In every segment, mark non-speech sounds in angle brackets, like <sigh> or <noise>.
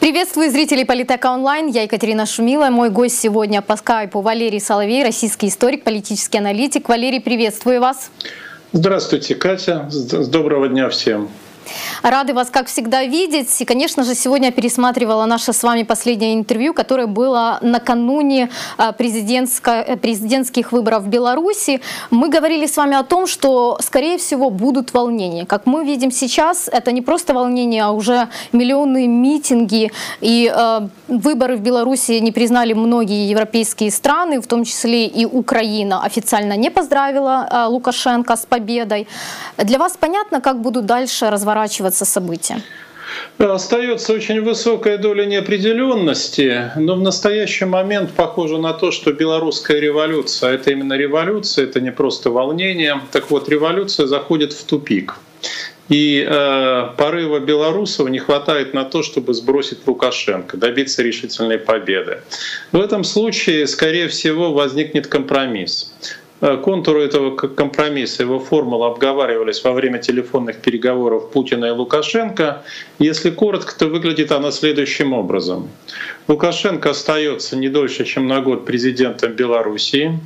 Приветствую зрителей Политека онлайн. Я Екатерина Шумила. Мой гость сегодня по скайпу Валерий Соловей, российский историк, политический аналитик. Валерий, приветствую вас. Здравствуйте, Катя. С доброго дня всем. Рады вас, как всегда, видеть. И, конечно же, сегодня пересматривала наше с вами последнее интервью, которое было накануне а, президентских выборов в Беларуси. Мы говорили с вами о том, что, скорее всего, будут волнения. Как мы видим сейчас, это не просто волнения, а уже миллионные митинги. И э, выборы в Беларуси не признали многие европейские страны, в том числе и Украина официально не поздравила э, Лукашенко с победой. Для вас понятно, как будут дальше разворачиваться разворачиваться события? Остается очень высокая доля неопределенности, но в настоящий момент похоже на то, что белорусская революция — это именно революция, это не просто волнение. Так вот, революция заходит в тупик. И э, порыва белорусов не хватает на то, чтобы сбросить Лукашенко, добиться решительной победы. В этом случае, скорее всего, возникнет компромисс. Э, контуры этого компромисса, его формулы обговаривались во время телефонных переговоров Путина и Лукашенко. Если коротко, то выглядит она следующим образом. Лукашенко остается не дольше, чем на год президентом Белоруссии.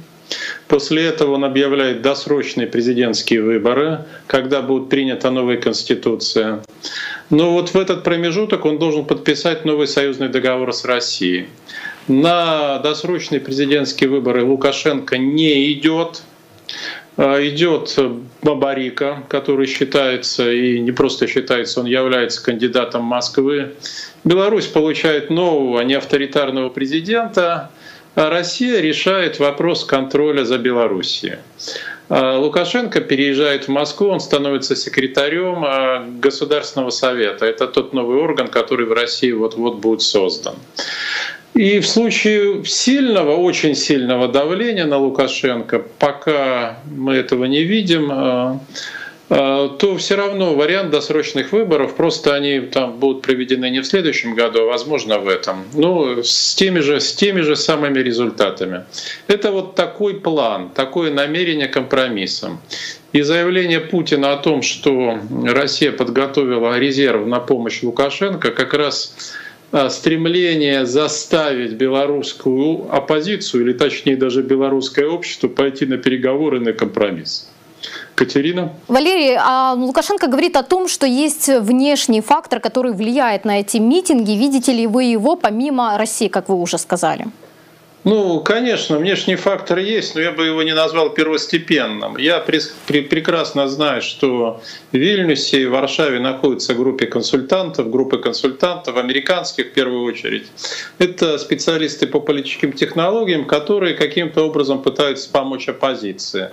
После этого он объявляет досрочные президентские выборы, когда будет принята новая конституция. Но вот в этот промежуток он должен подписать новый союзный договор с Россией. На досрочные президентские выборы Лукашенко не идет. А, идет Бабарика, который считается, и не просто считается, он является кандидатом Москвы. Беларусь получает нового неавторитарного президента, а Россия решает вопрос контроля за Белоруссией. А, Лукашенко переезжает в Москву, он становится секретарем Государственного совета. Это тот новый орган, который в России вот-вот будет создан. И в случае сильного, очень сильного давления на Лукашенко, пока мы этого не видим, э, э, то все равно вариант досрочных выборов, просто они там будут проведены не в следующем году, а возможно в этом. Ну, с теми же, с теми же самыми результатами. Это вот такой план, такое намерение компромиссом. И заявление Путина о том, что Россия подготовила резерв на помощь Лукашенко, как раз стремление заставить белорусскую оппозицию, или точнее даже белорусское общество, пойти на переговоры, на компромисс. Катерина? Валерий, а Лукашенко говорит о том, что есть внешний фактор, который влияет на эти митинги. Видите ли вы его помимо России, как вы уже сказали? Ну, конечно, внешний фактор есть, но я бы его не назвал первостепенным. Я при, при, прекрасно знаю, что в Вильнюсе и в Варшаве находятся группы консультантов, группы консультантов, американских в первую очередь. Это специалисты по политическим технологиям, которые каким-то образом пытаются помочь оппозиции.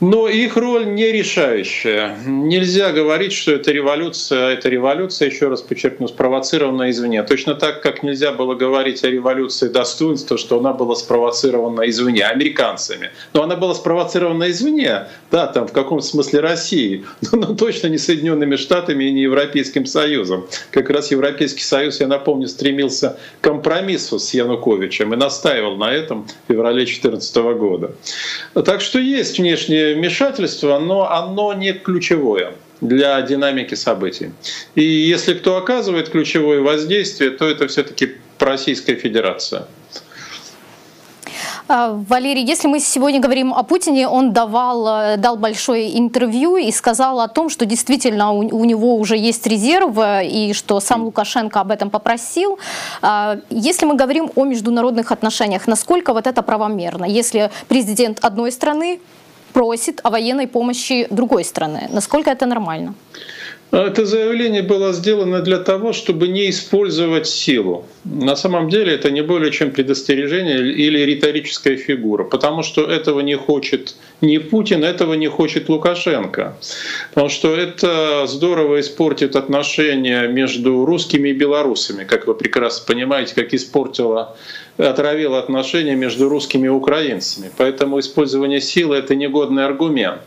Но их роль не решающая. Нельзя говорить, что это революция, это революция, еще раз подчеркну, спровоцирована извне. Точно так, как нельзя было говорить о революции достоинства, что она была спровоцирована извне, американцами. Но она была спровоцирована извне, да, там в каком смысле России, но, но точно не Соединенными Штатами и не Европейским Союзом. Как раз Европейский Союз, я напомню, стремился к компромиссу с Януковичем и настаивал на этом в феврале 2014 года. Так что есть внешние вмешательство, но оно не ключевое для динамики событий. И если кто оказывает ключевое воздействие, то это все-таки Российская Федерация. А, Валерий, если мы сегодня говорим о Путине, он давал, э, дал большое интервью и сказал о том, что действительно у, у него уже есть резерв э, и что сам Лукашенко об этом попросил. А, если мы говорим о международных отношениях, насколько вот это правомерно? Если президент одной страны просит о военной помощи другой страны. Насколько это нормально? Это заявление было сделано для того, чтобы не использовать силу. На самом деле это не более чем предостережение или риторическая фигура, потому что этого не хочет ни Путин, этого не хочет Лукашенко. Потому что это здорово испортит отношения между русскими и белорусами, как вы прекрасно понимаете, как испортила отравило отношения между русскими и украинцами. Поэтому использование силы — это негодный аргумент.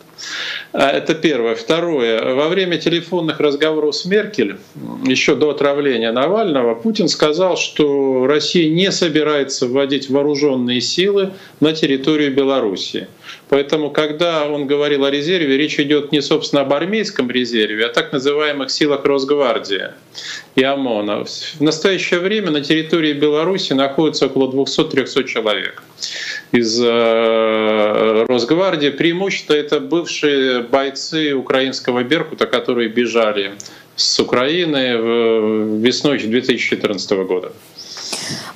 А, это первое. Второе. Во время телефонных разговоров с Меркель, еще до отравления Навального, Путин сказал, что Россия не собирается вводить вооруженные силы на территорию Беларуси. Поэтому, когда он говорил о резерве, речь идет не, собственно, об армейском резерве, а так называемых силах Росгвардии и ОМОНа. В настоящее время на территории Беларуси находится около 200-300 человек из э, Росгвардии. Преимущество это бывшие бойцы украинского Беркута, которые бежали с Украины весной 2014 года.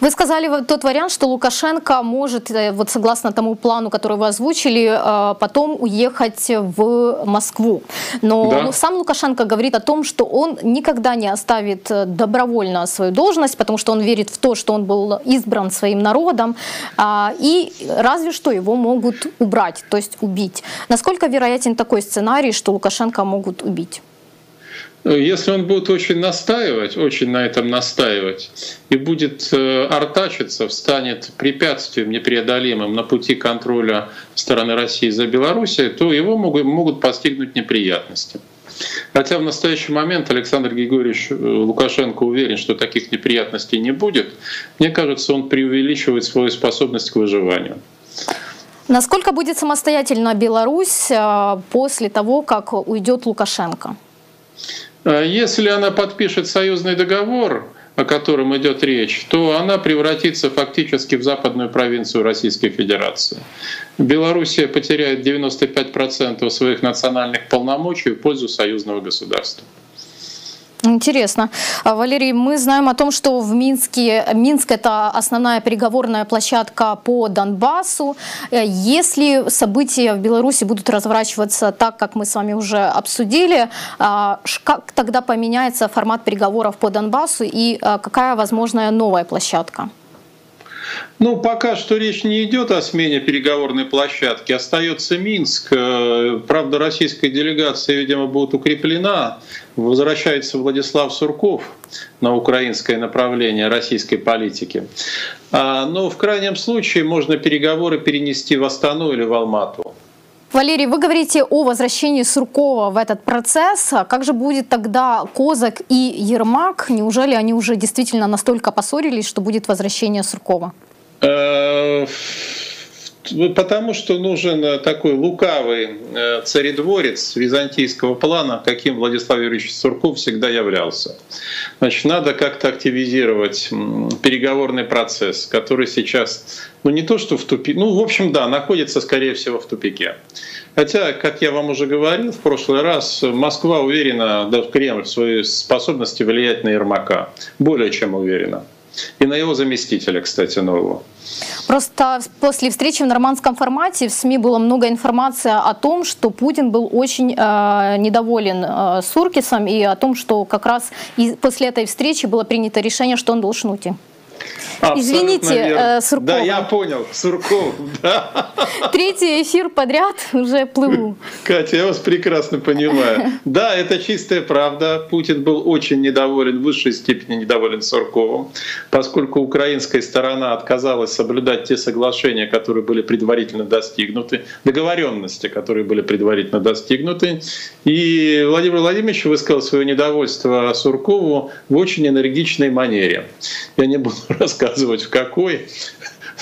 Вы сказали тот вариант, что Лукашенко может, э, вот согласно тому плану, который вы озвучили, э, потом уехать в Москву. Но да. сам Лукашенко говорит о том, что он никогда не оставит э, добровольно свою должность, потому что он верит в то, что он был избран своим народом, а, и разве что его могут убрать, то есть убить. Насколько вероятен такой сценарий, что Лукашенко могут убить? Если он будет очень настаивать, очень на этом настаивать, и будет э, артачиться, встанет препятствием непреодолимым на пути контроля стороны России за Белоруссией, то его могут, могут постигнуть неприятности. Хотя в настоящий момент Александр Григорьевич э, Лукашенко уверен, что таких неприятностей не будет, мне кажется, он преувеличивает свою способность к выживанию. Насколько будет самостоятельна Беларусь э, после того, как уйдет Лукашенко? Э, если она подпишет союзный договор, о котором идет речь, то она превратится фактически в западную провинцию Российской Федерации. Белоруссия потеряет 95% своих национальных полномочий в пользу союзного государства. Интересно. А, Валерий, мы знаем о том, что в Минске, Минск это основная переговорная площадка по Донбассу. Э, если события в Беларуси будут разворачиваться так, как мы с вами уже обсудили, а, как тогда поменяется формат переговоров по Донбассу и а, какая возможная новая площадка? Ну, пока что речь не идет о смене переговорной площадки. Остается Минск. Э, правда, российская делегация, видимо, будет укреплена. Возвращается Владислав Сурков на украинское направление российской политики. А, но в крайнем случае можно переговоры перенести в Астану или в Алмату. Валерий, вы говорите о возвращении Суркова в этот процесс. Как же будет тогда Козак и Ермак? Неужели они уже действительно настолько поссорились, что будет возвращение Суркова? Э, потому что нужен такой лукавый э, царедворец византийского плана, каким Владислав Юрьевич Сурков всегда являлся. Значит, надо как-то активизировать переговорный процесс, который сейчас, ну не то что в тупике, ну в общем да, находится скорее всего в тупике. Хотя, как я вам уже говорил в прошлый раз, Москва уверена, да, Кремль в своей способности влиять на Ермака. Более чем уверена. И на его заместителя, кстати, нового. Просто после встречи в нормандском формате в СМИ было много информации о том, что Путин был очень э, недоволен э, Суркисом и о том, что как раз после этой встречи было принято решение, что он должен уйти. Извините, э, Сурков. Да, я понял, Сурков, да. Третий эфир подряд уже плыву. Катя, я вас прекрасно понимаю. Да, это чистая правда. Путин был очень недоволен, в высшей степени недоволен Сурковым, поскольку украинская сторона отказалась соблюдать те соглашения, которые были предварительно достигнуты, договоренности, которые были предварительно достигнуты. И Владимир Владимирович высказал свое недовольство Суркову в очень энергичной манере. Я не буду <laughs> рассказывать в какой,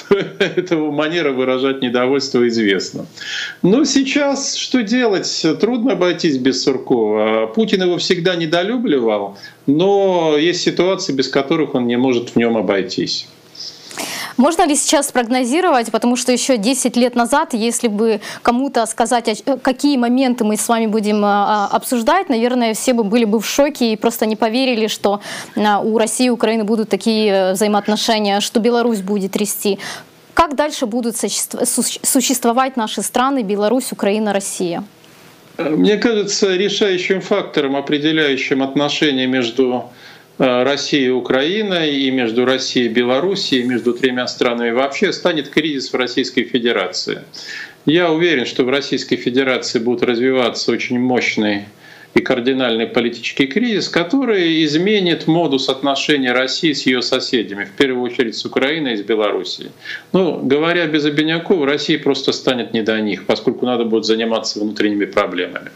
<laughs> этого манера выражать недовольство известно. Но сейчас что делать? Трудно обойтись без Суркова. Путин его всегда недолюбливал, но есть ситуации, без которых он не может в нем обойтись. Можно ли сейчас спрогнозировать, потому что еще 10 лет назад, если бы кому-то сказать, какие моменты мы с вами будем а, а, обсуждать, наверное, все бы были бы в шоке и просто не поверили, что а, у России и Украины будут такие э, взаимоотношения, что Беларусь будет трясти. Как дальше будут существовать наши страны Беларусь, Украина, Россия? Мне кажется, решающим фактором, определяющим отношения между Э, России и Украина, и между Россией и Белоруссией, и между тремя странами вообще станет кризис в Российской Федерации. Я уверен, что в Российской Федерации будут развиваться очень мощный и кардинальный политический кризис, который изменит модус отношений России с ее соседями, в первую очередь с Украиной и с Белоруссией. Ну, говоря без обиняков, России просто станет не до них, поскольку надо будет заниматься внутренними проблемами.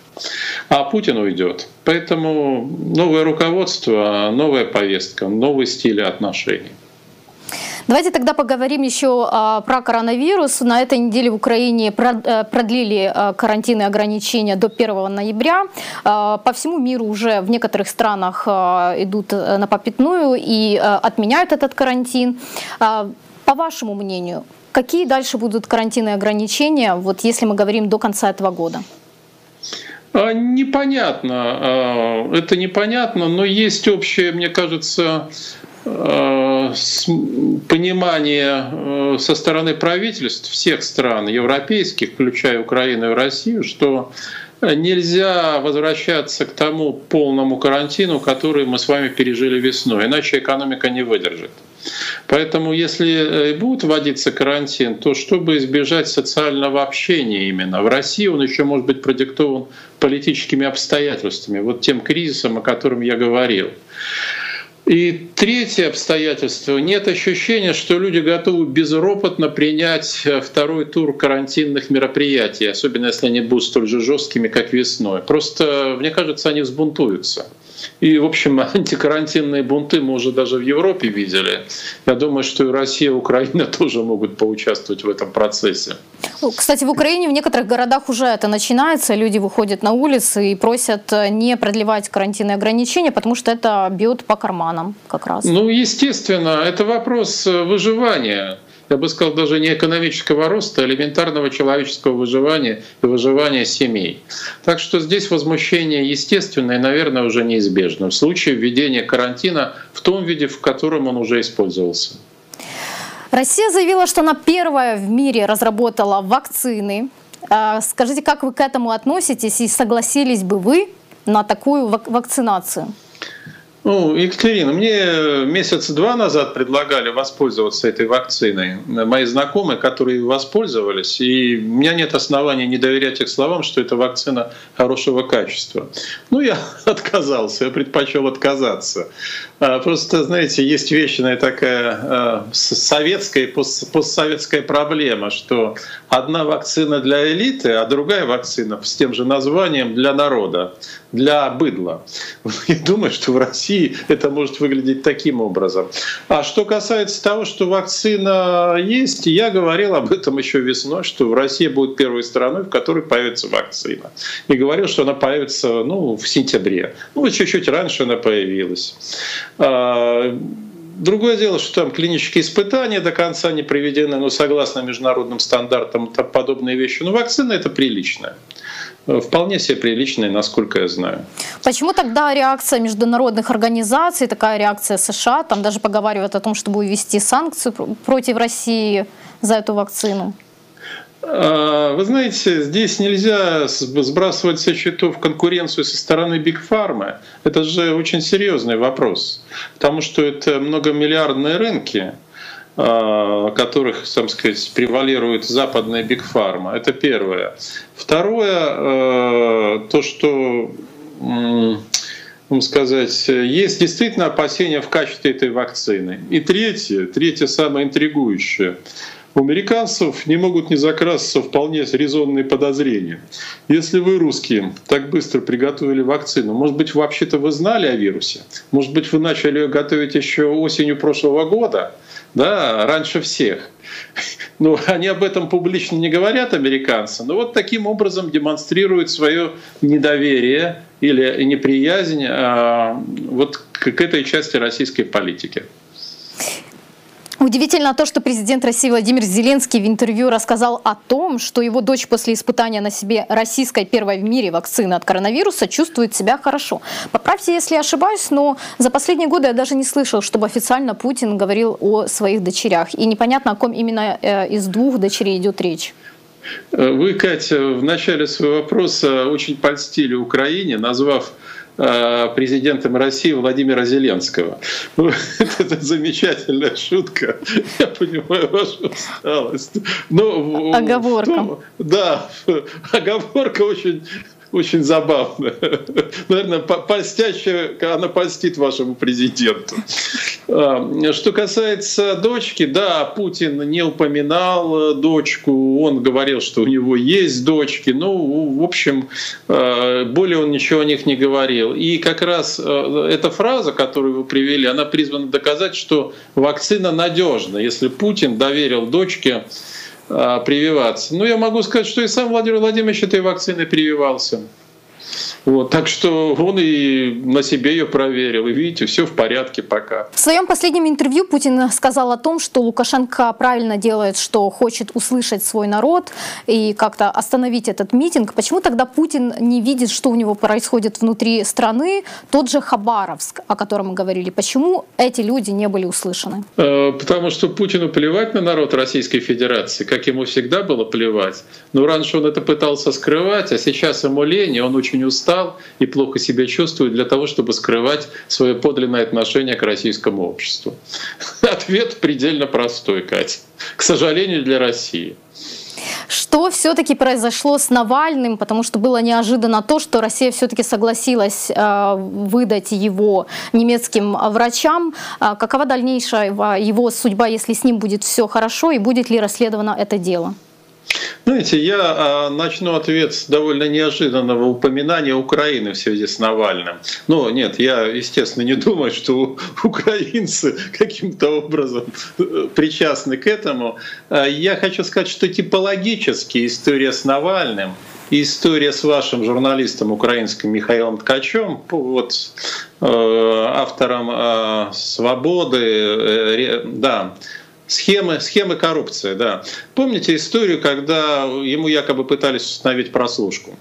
А Путин уйдет. Поэтому новое руководство, новая повестка, новый стиль отношений. Давайте тогда поговорим еще а, про коронавирус. На этой неделе в Украине э, продлили а, карантин и ограничения до 1 ноября. А, по всему миру уже в некоторых странах идут э, на попятную и э, отменяют этот карантин. По вашему мнению, какие дальше будут карантинные ограничения, вот если мы говорим до конца этого года? Непонятно. Это непонятно, но есть общее, мне кажется, Э, понимание э, со стороны правительств всех стран европейских, включая Украину и Россию, что нельзя возвращаться к тому полному карантину, который мы с вами пережили весной, иначе экономика не выдержит. Поэтому если э, будет вводиться карантин, то чтобы избежать социального общения именно, в России он еще может быть продиктован политическими обстоятельствами, вот тем кризисом, о котором я говорил. И третье обстоятельство. Нет ощущения, что люди готовы безропотно принять э, второй тур карантинных мероприятий, особенно если они будут столь же жесткими, как весной. Просто, мне кажется, они взбунтуются. И, в общем, <laughs> антикарантинные бунты мы уже даже в Европе видели. Я думаю, что и Россия, и Украина <laughs> тоже могут поучаствовать в этом процессе. Кстати, в Украине в некоторых городах уже это начинается. Люди выходят на улицы и просят э, не продлевать карантинные ограничения, потому что это бьет по карманам как раз. Ну, естественно, это вопрос э, выживания я бы сказал, даже не экономического роста, а элементарного человеческого выживания и выживания семей. Так что здесь возмущение естественное и, наверное, уже неизбежно в случае введения карантина в том виде, в котором он уже использовался. Россия заявила, что она первая в мире разработала вакцины. А, скажите, как вы к этому относитесь и согласились бы вы на такую вакцинацию? Ну, Екатерина, мне месяц два назад предлагали воспользоваться этой вакциной. Мои знакомые, которые воспользовались, и у меня нет оснований не доверять их словам, что это вакцина хорошего качества. Ну, я <laughs> отказался, я предпочел отказаться. А, просто, знаете, есть вечная такая а, советская и постсоветская проблема, что одна вакцина для элиты, а другая вакцина с тем же названием для народа, для быдла. <laughs> Я думаю, что в России это может выглядеть таким образом. А что касается того, что вакцина есть, я говорил об этом еще весной, что в России будет первой страной, в которой появится вакцина. И говорил, что она появится ну, в сентябре. Ну, чуть-чуть раньше она появилась. А, другое дело, что там клинические испытания до конца не приведены, но согласно международным стандартам подобные вещи. Но вакцина это приличная. Вполне себе приличная, насколько я знаю. Почему тогда реакция международных организаций, такая реакция США, там даже поговаривают о том, чтобы ввести санкции против России за эту вакцину? А, вы знаете, здесь нельзя сбрасывать со счетов конкуренцию со стороны Big Pharma. Это же очень серьезный вопрос, потому что это многомиллиардные рынки, которых, так сказать, превалирует западная Big Pharma. Это первое. Второе, а, то, что сказать, есть действительно опасения в качестве этой вакцины. И третье, третье самое интригующее — у американцев не могут не закраситься вполне резонные подозрения. Если вы, русские, так быстро приготовили вакцину, может быть, вообще-то вы знали о вирусе? Может быть, вы начали ее готовить еще осенью прошлого года? Да, раньше всех. <laughs> Ну, они об этом публично не говорят, американцы, но вот таким образом демонстрируют свое недоверие или неприязнь а, вот к этой части российской политики. Удивительно то, что президент России Владимир Зеленский в интервью рассказал о том, что его дочь после испытания на себе российской первой в мире вакцины от коронавируса чувствует себя хорошо. Поправьте, если я ошибаюсь, но за последние годы я даже не слышал, чтобы официально Путин говорил о своих дочерях. И непонятно, о ком именно э, из двух дочерей идет речь. Вы, Катя, в начале своего вопроса очень польстили Украине, назвав Э, президентом России Владимира Зеленского. <laughs> Ну, это замечательная шутка. <laughs> Я понимаю вашу усталость. Но, оговорка. Том, да, <laughs> оговорка очень очень забавно. <laughs> Наверное, польстяще она польстит вашему президенту. А, что касается дочки, да, Путин не упоминал дочку, он говорил, что у него есть дочки, ну, в общем, а, более он ничего о них не говорил. И как раз а, эта фраза, которую вы привели, она призвана доказать, что вакцина надежна. Если Путин доверил дочке прививаться. Ну, я могу сказать, что и сам Владимир Владимирович этой вакциной прививался. Вот, так что он и на себе ее проверил. И видите, все в порядке пока. В своем последнем интервью Путин сказал о том, что Лукашенко правильно делает, что хочет услышать свой народ и как-то остановить этот митинг. Почему тогда Путин не видит, что у него происходит внутри страны? Тот же Хабаровск, о котором мы говорили. Почему эти люди не были услышаны? Э, потому что Путину плевать на народ Российской Федерации, как ему всегда было плевать. Но раньше он это пытался скрывать, а сейчас ему лень, и он очень устал устал и плохо себя чувствует для того, чтобы скрывать свое подлинное отношение к российскому обществу? <laughs> Ответ предельно простой, Катя. К сожалению, для России. Что все-таки произошло с Навальным, потому что было неожиданно то, что Россия все-таки согласилась э, выдать его немецким врачам. Э, какова дальнейшая его судьба, если с ним будет все хорошо, и будет ли расследовано это дело? Знаете, я а, начну ответ с довольно неожиданного упоминания Украины в связи с Навальным. Ну, нет, я, естественно, не думаю, что украинцы каким-то образом э, причастны к этому. А, я хочу сказать, что типологически история с Навальным и история с вашим журналистом украинским Михаилом Ткачем, вот э, автором э, «Свободы», да, Схемы, схемы коррупции, да. Помните историю, когда ему якобы пытались установить прослушку?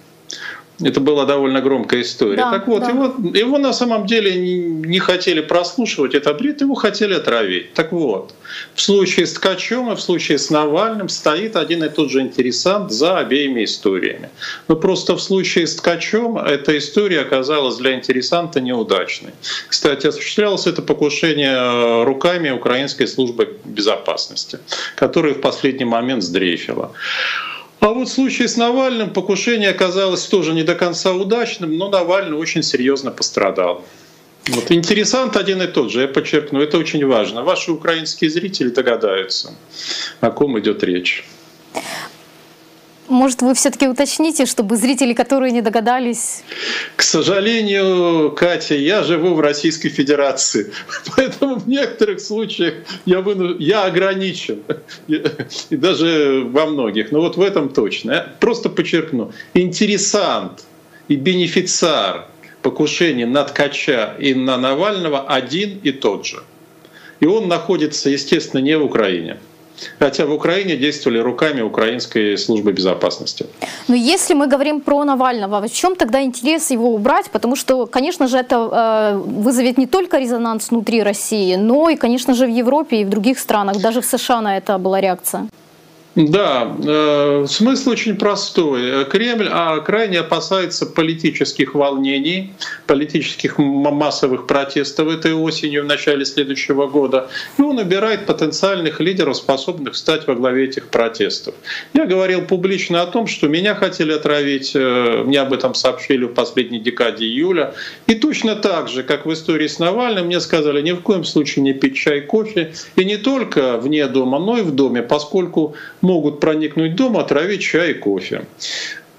Это была довольно громкая история. Да, так вот, да. его, его на самом деле не хотели прослушивать, это бред, его хотели отравить. Так вот, в случае с Ткачем и в случае с Навальным стоит один и тот же интересант за обеими историями. Но просто в случае с Ткачем эта история оказалась для интересанта неудачной. Кстати, осуществлялось это покушение руками Украинской службы безопасности, которая в последний момент сдрейфила. А вот в случае с Навальным покушение оказалось тоже не до конца удачным, но Навальный очень серьезно пострадал. Вот интересант один и тот же, я подчеркну, это очень важно. Ваши украинские зрители догадаются, о ком идет речь. Может, вы все-таки уточните, чтобы зрители, которые не догадались? К сожалению, Катя, я живу в Российской Федерации, <laughs> поэтому в некоторых случаях я, выну... я ограничен, и даже во многих, но вот в этом точно. Я просто подчеркну, интересант и бенефициар покушения на Ткача и на Навального один и тот же. И он находится, естественно, не в Украине. Хотя в Украине действовали руками Украинской службы безопасности. Но если мы говорим про Навального, в чем тогда интерес его убрать? Потому что, конечно же, это э, вызовет не только резонанс внутри России, но и, конечно же, в Европе и в других странах. Даже в США на это была реакция. Да, э, смысл очень простой. Кремль а, крайне опасается политических волнений, политических массовых протестов этой осенью, в начале следующего года, и он убирает потенциальных лидеров, способных стать во главе этих протестов. Я говорил публично о том, что меня хотели отравить, э, мне об этом сообщили в последней декаде июля, и точно так же, как в истории с Навальным, мне сказали ни в коем случае не пить чай, кофе, и не только вне дома, но и в доме, поскольку могут проникнуть в дом, отравить чай и кофе.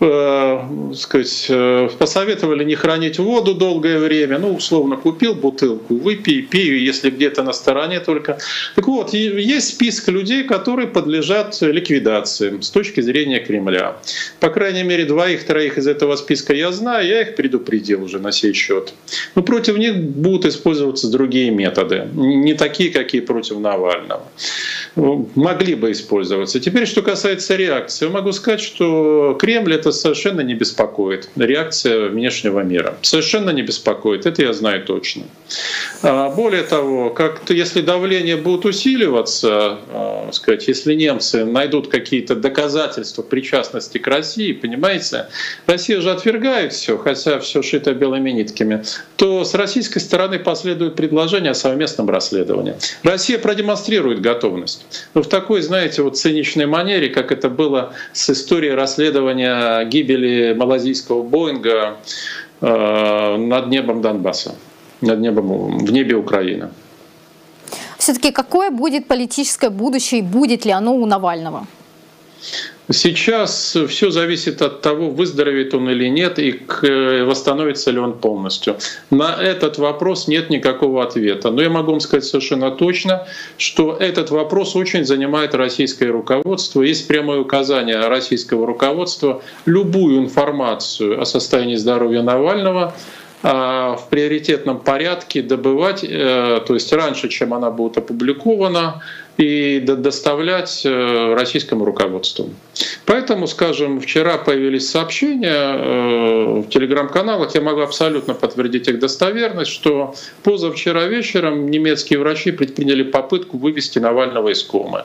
Э, сказать, э, посоветовали не хранить воду долгое время, ну, условно, купил бутылку, выпей, пей, если где-то на стороне только. Так вот, есть список людей, которые подлежат ликвидации с точки зрения Кремля. По крайней мере, двоих-троих из этого списка я знаю, я их предупредил уже на сей счет. Но против них будут использоваться другие методы, не такие, какие против Навального. Могли бы использоваться. Теперь, что касается реакции, могу сказать, что Кремль это совершенно не беспокоит. Реакция внешнего мира совершенно не беспокоит. Это я знаю точно. А, более того, как если давление будет усиливаться, а, сказать, если немцы найдут какие-то доказательства причастности к России, понимаете, Россия же отвергает все, хотя все шито белыми нитками, то с российской стороны последует предложение о совместном расследовании. Россия продемонстрирует готовность. Но в такой, знаете, вот циничной манере, как это было с историей расследования гибели малазийского Боинга над небом Донбасса, над небом, в небе Украины. Все-таки какое будет политическое будущее и будет ли оно у Навального? Сейчас все зависит от того, выздоровеет он или нет и восстановится ли он полностью. На этот вопрос нет никакого ответа. Но я могу вам сказать совершенно точно, что этот вопрос очень занимает российское руководство. Есть прямое указание российского руководства любую информацию о состоянии здоровья Навального а, в приоритетном порядке добывать, э, то есть раньше, чем она будет опубликована, и доставлять э, российскому руководству. Поэтому, скажем, вчера появились сообщения э, в телеграм-каналах, я могу абсолютно подтвердить их достоверность, что позавчера вечером немецкие врачи предприняли попытку вывести Навального из комы.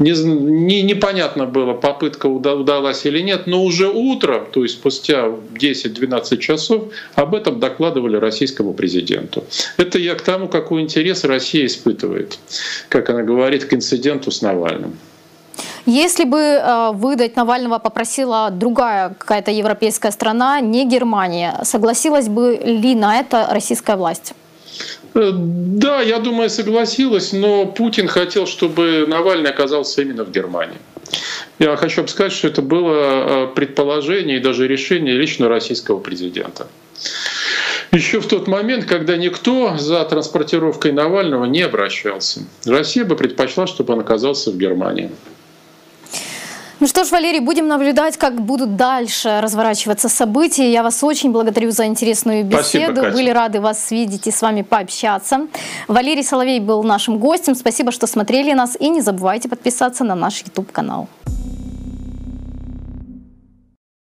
Не, не, непонятно было, попытка удалась или нет, но уже утром, то есть спустя 10-12 часов, об этом докладывали российскому президенту. Это я к тому, какой интерес Россия испытывает, как она говорит, к инциденту с Навальным. Если бы э, выдать Навального попросила другая какая-то европейская страна, не Германия, согласилась бы ли на это российская власть? Э, да, я думаю, согласилась, но Путин хотел, чтобы Навальный оказался именно в Германии. Я хочу сказать, что это было э, предположение и даже решение лично российского президента. Еще в тот момент, когда никто за транспортировкой Навального не обращался. Россия бы предпочла, чтобы он оказался в Германии. Ну что ж, Валерий, будем наблюдать, как будут дальше разворачиваться события. Я вас очень благодарю за интересную беседу. Спасибо, Были рады вас видеть и с вами пообщаться. Валерий Соловей был нашим гостем. Спасибо, что смотрели нас. И не забывайте подписаться на наш YouTube-канал.